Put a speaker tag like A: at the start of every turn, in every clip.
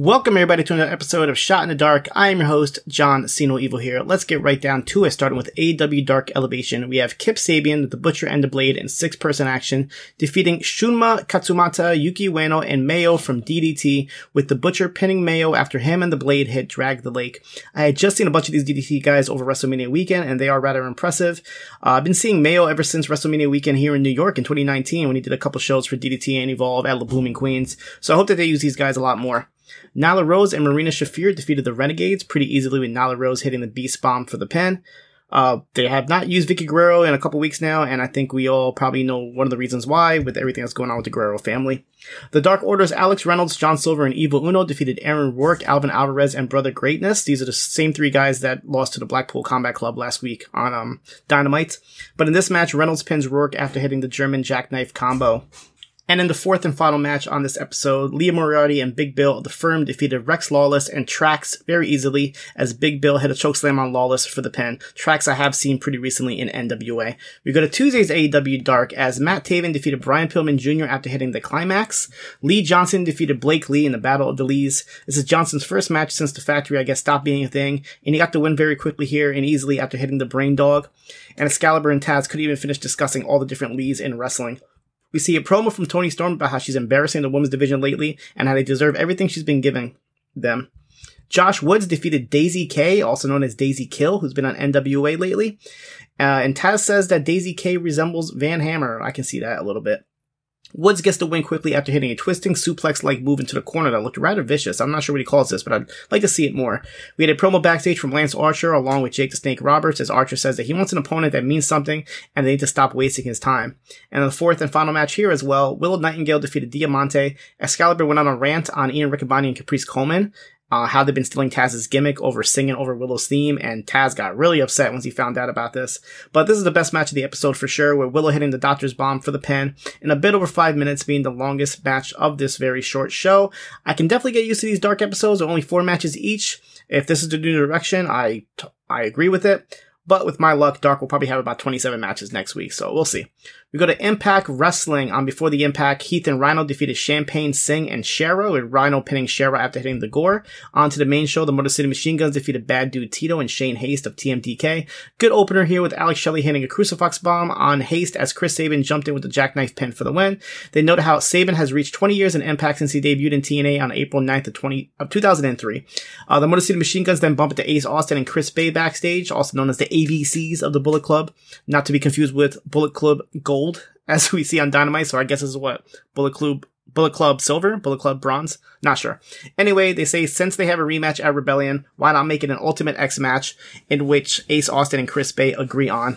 A: Welcome everybody to another episode of Shot in the Dark. I am your host, John Cena Evil here. Let's get right down to it, starting with AEW Dark Elevation. We have Kip Sabian, the Butcher and the Blade in six person action, defeating Shunma Katsumata, Yuki Ueno, and Mayo from DDT, with the Butcher pinning Mayo after him and the Blade hit Drag the Lake. I had just seen a bunch of these DDT guys over WrestleMania weekend, and they are rather impressive. Uh, I've been seeing Mayo ever since WrestleMania weekend here in New York in 2019 when he did a couple shows for DDT and Evolve at La Boom in Queens. So I hope that they use these guys a lot more. Nyla Rose and Marina Shafir defeated the Renegades pretty easily with Nyla Rose hitting the Beast Bomb for the pin. Uh, they have not used Vickie Guerrero in a couple weeks now, and I think we all probably know one of the reasons why with everything that's going on with the Guerrero family. The Dark Order's Alex Reynolds, John Silver, and Evil Uno defeated Aaron Rourke, Alvin Alvarez, and Brother Greatness. These are the same three guys that lost to the Blackpool Combat Club last week on um, Dynamite. But in this match, Reynolds pins Rourke after hitting the German jackknife combo. And in the fourth and final match on this episode, Lee Moriarty and Big Bill of the firm defeated Rex Lawless and Trax very easily as Big Bill hit a chokeslam on Lawless for the pin. Trax I have seen pretty recently in NWA. We go to Tuesday's AEW Dark as Matt Taven defeated Brian Pillman Jr. after hitting the climax. Lee Johnson defeated Blake Lee in the Battle of the Lees. This is Johnson's first match since the factory, I guess, stopped being a thing, and he got the win very quickly here and easily after hitting the Brain Dog. And Excalibur and Taz could even finish discussing all the different Lees in wrestling. We see a promo from Toni Storm about how she's embarrassing the women's division lately and how they deserve everything she's been giving them. Josh Woods defeated Daisy K, also known as Daisy Kill, who's been on NWA lately. Uh, and Taz says that Daisy K resembles Van Hammer. I can see that a little bit. Woods gets the win quickly after hitting a twisting suplex-like move into the corner that looked rather vicious. I'm not sure what he calls this, but I'd like to see it more. We had a promo backstage from Lance Archer along with Jake the Snake Roberts as Archer says that he wants an opponent that means something and they need to stop wasting his time. And in the fourth and final match here as well, Willow Nightingale defeated Diamante. Excalibur went on a rant on Ian Riccaboni and Caprice Coleman uh, how they've been stealing Taz's gimmick over singing over Willow's theme, and Taz got really upset once he found out about this. But this is the best match of the episode for sure, with Willow hitting the Doctor's Bomb for the pin, in a bit over five minutes being the longest match of this very short show. I can definitely get used to these dark episodes, only four matches each. If this is the new direction, I, I agree with it. But with my luck, Dark will probably have about 27 matches next week, so we'll see. We go to Impact Wrestling. On Before the Impact, Heath and Rhino defeated Champagne, Singh, and Shera, with Rhino pinning Shera after hitting the gore. On to the main show, the Motor City Machine Guns defeated Bad Dude Tito and Shane Haste of TMDK. Good opener here with Alex Shelley hitting a crucifix bomb on Haste as Chris Sabin jumped in with the jackknife pin for the win. They note how Sabin has reached 20 years in Impact since he debuted in TNA on April 9th of, 20, of 2003. Uh, the Motor City Machine Guns then bump into Ace Austin and Chris Bey backstage, also known as the ABCs of the Bullet Club, not to be confused with Bullet Club Gold as we see on Dynamite. So I guess this is what Bullet Club Bullet Club Silver, Bullet Club Bronze, not sure. Anyway, they say since they have a rematch at Rebellion, why not make it an Ultimate X match in which Ace Austin and Chris Bey agree on?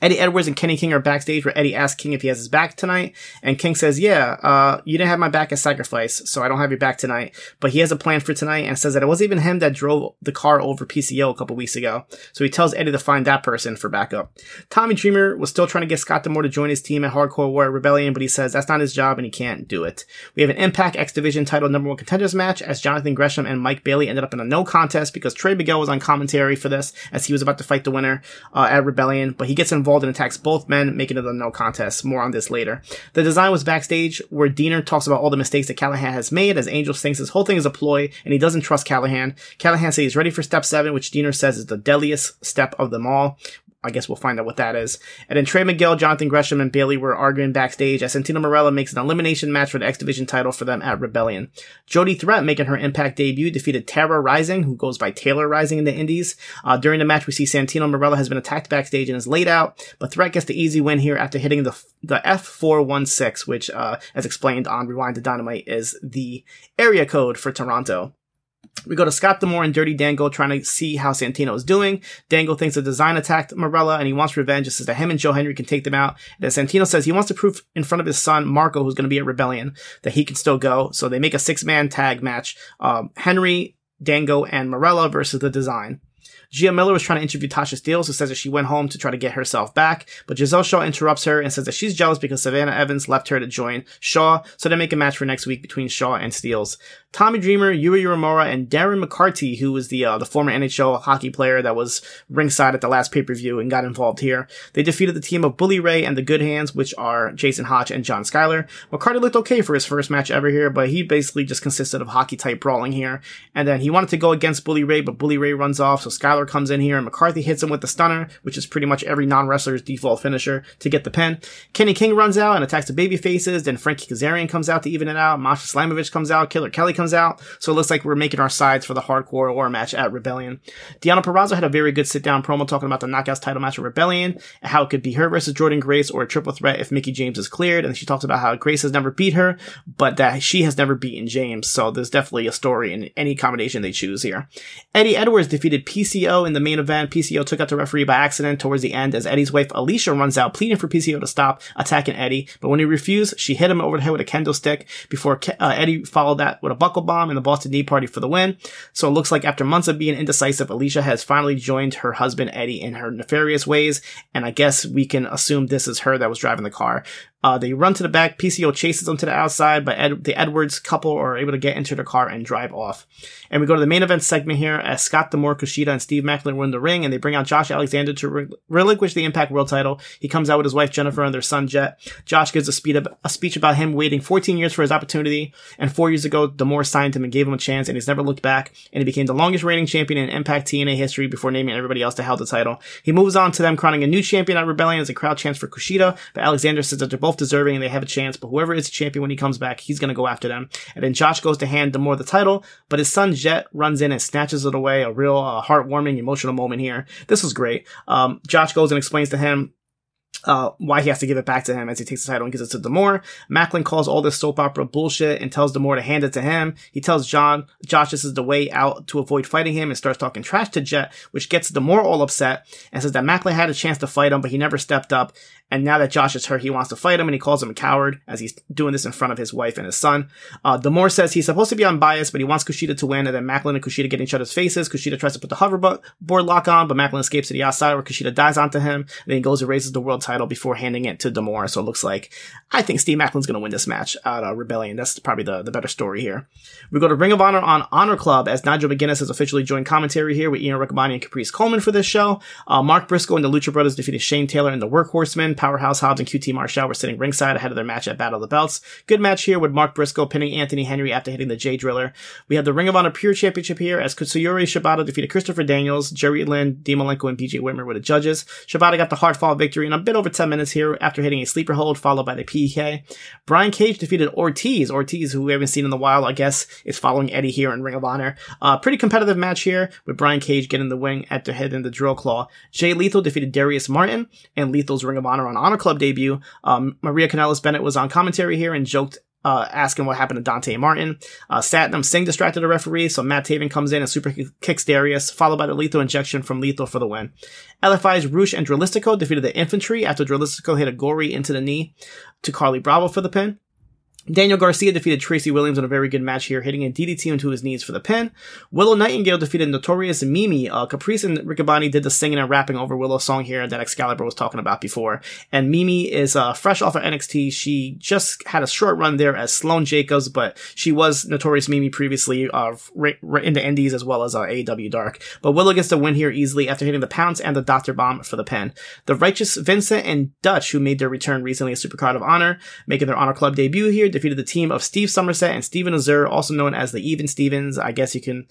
A: Eddie Edwards and Kenny King are backstage where Eddie asks King if he has his back tonight. And King says, yeah, uh, you didn't have my back at sacrifice, so I don't have your back tonight. But he has a plan for tonight and says that it wasn't even him that drove the car over PCO a couple weeks ago. So he tells Eddie to find that person for backup. Tommy Dreamer was still trying to get Scott D'Amore to join his team at Hardcore War Rebellion, but he says that's not his job and he can't do it. We have an Impact X Division title number one contenders match as Jonathan Gresham and Mike Bailey ended up in a no contest because Trey Miguel was on commentary for this as he was about to fight the winner, uh, at Rebellion, but he gets involved and attacks both men, making it a no contest. More on this later. The design was backstage where Deaner talks about all the mistakes that Callihan has made as Angel thinks this whole thing is a ploy and he doesn't trust Callihan. Callihan says he's ready for step seven, which Deaner says is the deadliest step of them all. I guess we'll find out what that is. And then Trey Miguel, Jonathan Gresham, and Bailey were arguing backstage as Santino Marella makes an elimination match for the X Division title for them at Rebellion. Jody Threat, making her Impact debut, defeated Tara Rising, who goes by Taylor Rising in the Indies. Uh, during the match, we see Santino Marella has been attacked backstage and is laid out, but Threat gets the easy win here after hitting the the F416, which, uh, as explained on Rewind to Dynamite, is the area code for Toronto. We go to Scott D'Amore and Dirty Dango trying to see how Santino is doing. Dango thinks the design attacked Marella and he wants revenge. Just says that him and Joe Hendry can take them out. And Santino says he wants to prove in front of his son, Marco, who's going to be at Rebellion, that he can still go. So they make a six man tag match. Um, Hendry, Dango, and Marella versus the design. Gia Miller was trying to interview Tasha Steelz, who says that she went home to try to get herself back, but Giselle Shaw interrupts her and says that she's jealous because Savannah Evans left her to join Shaw, so they make a match for next week between Shaw and Steelz. Tommy Dreamer, Yuya Uemura, and Darren McCarty, who was the uh, the former NHL hockey player that was ringside at the last pay per view and got involved here. They defeated the team of Bully Ray and the Good Hands, which are Jason Hotch and John Skyler. McCarty looked okay for his first match ever here, but he basically just consisted of hockey type brawling here. And then he wanted to go against Bully Ray, but Bully Ray runs off, so Comes in here and McCarty hits him with the stunner, which is pretty much every non wrestler's default finisher to get the pin. Kenny King runs out and attacks the baby faces. Then Frankie Kazarian comes out to even it out. Masha Slamovich comes out. Killer Kelly comes out. So it looks like we're making our sides for the hardcore war match at Rebellion. Deonna Purrazzo had a very good sit down promo talking about the Knockouts title match at Rebellion and how it could be her versus Jordynne Grace or a triple threat if Mickie James is cleared. And she talks about how Grace has never beat her, but that she has never beaten James. So there's definitely a story in any combination they choose here. Eddie Edwards defeated PCO in the main event. PCO took out the referee by accident towards the end as Eddie's wife Alicia runs out pleading for PCO to stop attacking Eddie. But when he refused, she hit him over the head with a kendo stick before uh, Eddie followed that with a buckle bomb and the Boston Knee Party for the win. So it looks like after months of being indecisive, Alicia has finally joined her husband Eddie in her nefarious ways. And I guess we can assume this is her that was driving the car. Uh, they run to the back. PCO chases them to the outside, but Ed- the Edwards couple are able to get into the car and drive off. And we go to the main event segment here as Scott D'Amore, Kushida, and Steve Maclin win the ring, and they bring out Josh Alexander to re- relinquish the Impact World title. He comes out with his wife Jennifer and their son Jet. Josh gives a, speed a speech about him waiting 14 years for his opportunity, and four years ago, D'Amore signed him and gave him a chance, and he's never looked back, and he became the longest reigning champion in Impact TNA history before naming everybody else to held the title. He moves on to them crowning a new champion at Rebellion as a crowd chants for Kushida, but Alexander says that they're both deserving and they have a chance, but whoever is champion when he comes back, he's gonna go after them. And then Josh goes to hand D'Amore the title, but his son Jet runs in and snatches it away. A real uh, heartwarming, emotional moment here. This was great. Um, Josh goes and explains to him uh, why he has to give it back to him as he takes the title and gives it to D'Amore. Maclin calls all this soap opera bullshit and tells D'Amore to hand it to him. He tells John, Josh this is the way out to avoid fighting him and starts talking trash to Jet, which gets D'Amore all upset and says that Maclin had a chance to fight him, but he never stepped up. And now that Josh is hurt, he wants to fight him and he calls him a coward as he's doing this in front of his wife and his son. Uh, D'Amore says he's supposed to be unbiased, but he wants Kushida to win and then Maclin and Kushida get each other's faces. Kushida tries to put the hoverboard lock on, but Maclin escapes to the outside where Kushida dies onto him. And then he goes and raises the world title before handing it to D'Amore. So it looks like I think Steve Maclin's going to win this match at uh, Rebellion. That's probably the, the better story here. We go to Ring of Honor on Honor Club as Nigel McGuinness has officially joined commentary here with Ian Riccaboni and Caprice Coleman for this show. Uh, Mark Briscoe and the Lucha Brothers defeated Shane Taylor and the Workhorsemen. Powerhouse Hobbs and QT Marshall were sitting ringside ahead of their match at Battle of the Belts. Good match here with Mark Briscoe pinning Anthony Henry after hitting the Jay Driller. We have the Ring of Honor Pure Championship here as Katsuyori Shibata defeated Christopher Daniels, Jerry Lynn, Dean and BJ Whitmer were the judges. Shibata got the hard fought victory in a bit over 10 minutes here after hitting a sleeper hold followed by the PK. Brian Cage defeated Ortiz. Ortiz, who we haven't seen in a while, I guess, is following Eddie here in Ring of Honor. Uh, pretty competitive match here with Brian Cage getting the wing after hitting the drill claw. Jay Lethal defeated Darius Martin and Lethal's Ring of Honor on Honor Club debut. Um, Maria Kanellis Bennett was on commentary here and joked uh, asking what happened to Dante Martin. Uh, Satnam Singh distracted the referee, so Matt Taven comes in and super kicks Darius, followed by the lethal injection from Lethal for the win. LFI's Rush and Dralistico defeated the Infantry after Dralistico hit a gory into the knee to Carly Bravo for the pin. Daniel Garcia defeated Tracy Williams in a very good match here, hitting a DDT into his knees for the pin. Willow Nightingale defeated Notorious Mimi. Uh, Caprice and Riccaboni did the singing and rapping over Willow's song here that Excalibur was talking about before. And Mimi is uh, fresh off of NXT. She just had a short run there as Sloane Jacobs, but she was Notorious Mimi previously uh, in the Indies as well as uh, AEW Dark. But Willow gets the win here easily after hitting the Pounce and the Doctor Bomb for the pin. The Righteous Vincent and Dutch, who made their return recently as Supercard of Honor, making their Honor Club debut here, defeated the team of Steve Somerset and Steven Azur, also known as the Even Stevens. I guess you can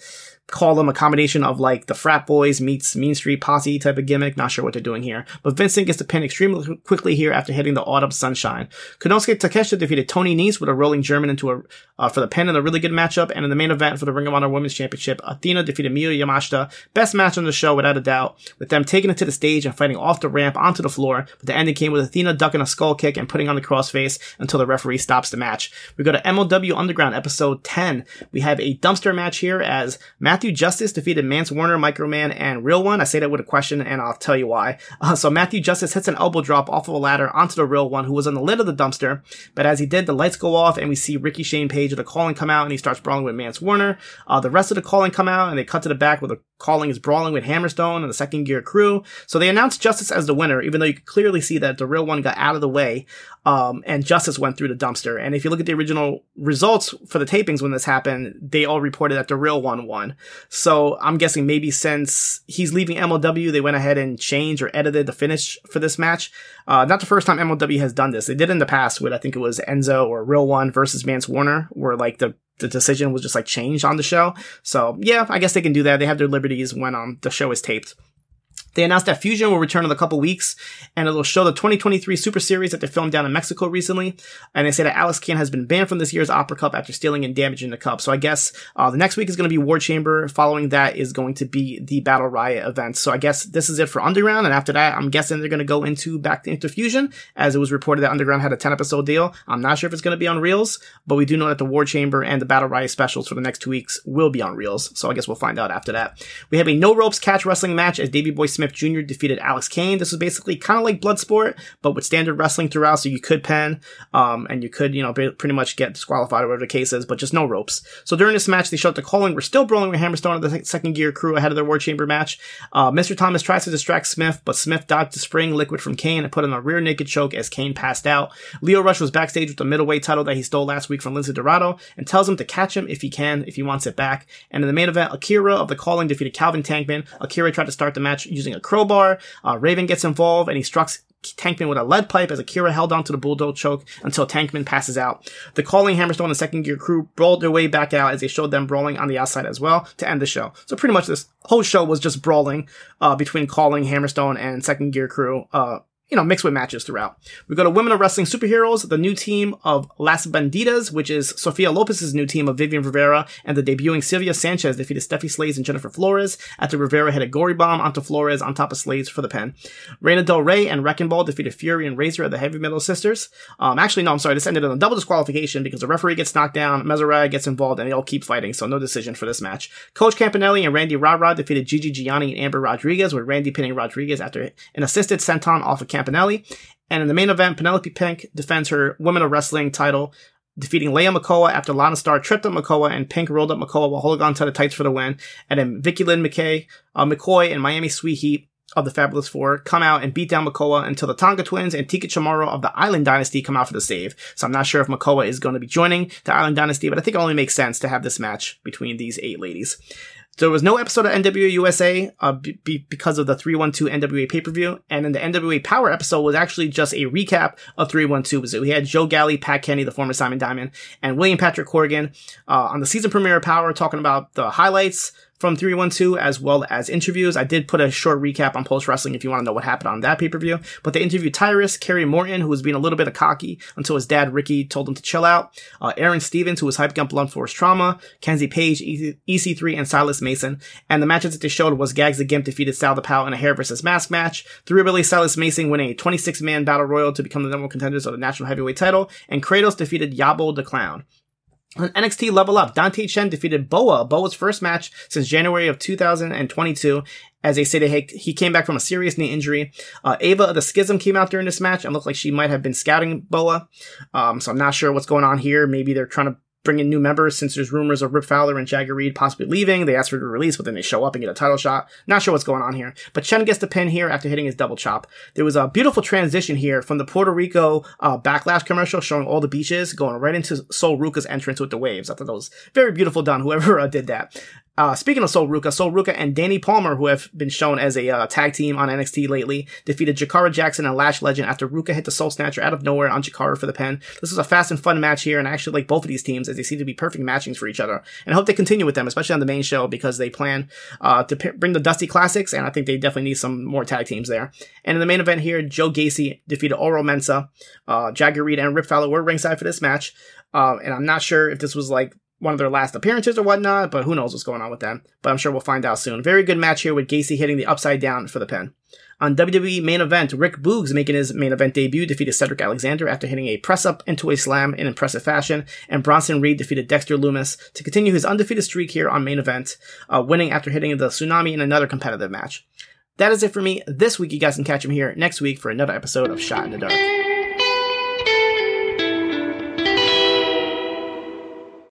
A: call them a combination of like the frat boys meets Mean Street Posse type of gimmick. Not sure what they're doing here. But Vincent gets the pin extremely quickly here after hitting the Autumn Sunshine. Konosuke Takeshita defeated Tony Nese with a rolling German into a, uh, for the pin in a really good matchup. And in the main event for the Ring of Honor Women's Championship, Athena defeated Miyu Yamashita. Best match on the show without a doubt, with them taking it to the stage and fighting off the ramp onto the floor. But the ending came with Athena ducking a skull kick and putting on the crossface until the referee stops the match. We go to MLW Underground episode 10. We have a dumpster match here as Matthew Justice defeated Mance Warner, Microman, and Real One. I say that with a question, and I'll tell you why. Uh, so Matthew Justice hits an elbow drop off of a ladder onto the Real One, who was on the lid of the dumpster. But as he did, the lights go off, and we see Ricky Shane Page of the calling come out, and he starts brawling with Mance Warner. Uh, the rest of the calling come out, and they cut to the back with a Calling is brawling with Hammerstone and the second gear crew. So they announced Justice as the winner, even though you could clearly see that the real one got out of the way. Um, and Justice went through the dumpster. And if you look at the original results for the tapings when this happened, they all reported that the real one won. So I'm guessing maybe since he's leaving MLW, they went ahead and changed or edited the finish for this match. Uh, not the first time MLW has done this. They did in the past with, I think it was Enzo or Real One versus Mance Warner, where like the the decision was just like changed on the show. So yeah, I guess they can do that. They have their liberties when um the show is taped. They announced that Fusion will return in a couple weeks, and it'll show the 2023 Super Series that they filmed down in Mexico recently. And they say that Alex Kane has been banned from this year's Opera Cup after stealing and damaging the cup. So I guess uh, the next week is going to be War Chamber. Following that is going to be the Battle Riot event. So I guess this is it for Underground. And after that, I'm guessing they're going to go into back into Fusion, as it was reported that Underground had a 10 episode deal. I'm not sure if it's going to be on REELZ, but we do know that the War Chamber and the Battle Riot specials for the next two weeks will be on REELZ. So I guess we'll find out after that. We have a no ropes catch wrestling match as Davey Boy Smith Jr. defeated Alex Kane. This was basically kind of like Bloodsport, but with standard wrestling throughout, so you could pen, um, and you could, you know, pretty much get disqualified or whatever the case is, but just no ropes. So during this match, they showed the calling. We're still brawling with Hammerstone and the second gear crew ahead of their War Chamber match. Uh, Mr. Thomas tries to distract Smith, but Smith dodged the spring liquid from Kane and put in a rear naked choke as Kane passed out. Leo Rush was backstage with the middleweight title that he stole last week from Lince Dorado and tells him to catch him if he can, if he wants it back. And in the main event, Akira of the calling defeated Calvin Tankman. Akira tried to start the match using a crowbar. Uh, Raven gets involved and he strikes Tankman with a lead pipe as Akira held onto the bulldog choke until Tankman passes out. The calling Hammerstone and second gear crew brawled their way back out as they showed them brawling on the outside as well to end the show. So pretty much this whole show was just brawling uh, between calling Hammerstone and second gear crew uh, you know, mixed with matches throughout. We go to Women of Wrestling Superheroes, the new team of Las Bandidas, which is Sofia Lopez's new team of Vivian Rivera and the debuting Sylvia Sanchez defeated Stephy Slays and Jennifer Flores after Rivera hit a gory bomb onto Flores on top of Slays for the pin. Reina Del Rey and Wrecking Ball defeated Fury and Razor of the Heavy Metal Sisters. Um, actually, no, I'm sorry, this ended in a double disqualification because the referee gets knocked down, Mesaraya gets involved, and they all keep fighting, so no decision for this match. Coach Campanelli and Randy Rod defeated Gigi Gianni and Amber Rodriguez, with Randy pinning Rodriguez after an assisted senton off of. And in the main event, Penelope Pink defends her Women of Wrestling title, defeating Leia Makoa after Lana Star tripped up Makoa and Pink rolled up Makoa while holding on to the tights for the win. And then Vicky Lynn McKay, uh, McCoy and Miami Sweet Heat of the Fabulous Four come out and beat down Makoa until the Tonga twins and Tika Chamorro of the Island Dynasty come out for the save. So I'm not sure if Makoa is going to be joining the Island Dynasty, but I think it only makes sense to have this match between these eight ladies. There was no episode of NWA USA uh, b- because of the 312 NWA pay per view, and then the NWA Powerrr episode was actually just a recap of 312. We had Joe Galli, Pat Kenny, the former Simon Diamond, and William Patrick Corgan uh, on the season premiere of Powerrr talking about the highlights, from 312 as well as interviews. I did put a short recap on Post Wrestling if you want to know what happened on that pay per view. But they interviewed Tyrus, Kerry Morton, who was being a little bit of cocky until his dad Ricky told him to chill out. Uh, Aaron Stevens, who was hyping up Blunt Force Trauma, Kenzie Page, EC3, and Silas Mason. And the matches that they showed was Gags the Gimp defeated Sal the Pal in a hair versus mask match. Thrillbilly Silas Mason winning a 26 man battle royal to become the number one contenders of the national heavyweight title. And Kratos defeated Yabo the Clown. On NXT Level Up, Dante Chen defeated Boa, Boa's first match since January of 2022. As they say, they, he came back from a serious knee injury. Uh, Ava of the Schism came out during this match and looked like she might have been scouting Boa. Um, so I'm not sure what's going on here. Maybe they're trying to bring in new members since there's rumors of Rip Fowler and Jagger Reed possibly leaving. They asked for the release, but then they show up and get a title shot. Not sure what's going on here. But Chen gets the pin here after hitting his double chop. There was a beautiful transition here from the Puerto Rico uh, backlash commercial showing all the beaches going right into Sol Ruca's entrance with the waves. I thought that was very beautiful done, whoever uh, did that. Uh, speaking of Sol Ruca, Sol Ruca and Dani Palmer, who have been shown as a uh, tag team on NXT lately, defeated Jakara Jackson and Lash Legend after Ruca hit the Sol Snatcher out of nowhere on Jakara for the pin. This was a fast and fun match here, and I actually like both of these teams as they seem to be perfect matchings for each other. And I hope they continue with them, especially on the main show, because they plan uh, to p- bring the Dusty Classics, and I think they definitely need some more tag teams there. And in the main event here, Joe Gacy defeated Oro Mensah, uh, Jagger Reed, and Rip Fowler were ringside for this match. Uh, and I'm not sure if this was like one of their last appearances or whatnot, but who knows what's going on with them. But I'm sure we'll find out soon. Very good match here with Gacy hitting the upside down for the pin. On WWE main event, Rick Boogs making his main event debut defeated Cedric Alexander after hitting a press up into a slam in impressive fashion, and Bronson Reed defeated Dexter Lumis to continue his undefeated streak here on main event, uh, winning after hitting the tsunami in another competitive match. That is it for me this week. You guys can catch him here next week for another episode of Shot in the Dark.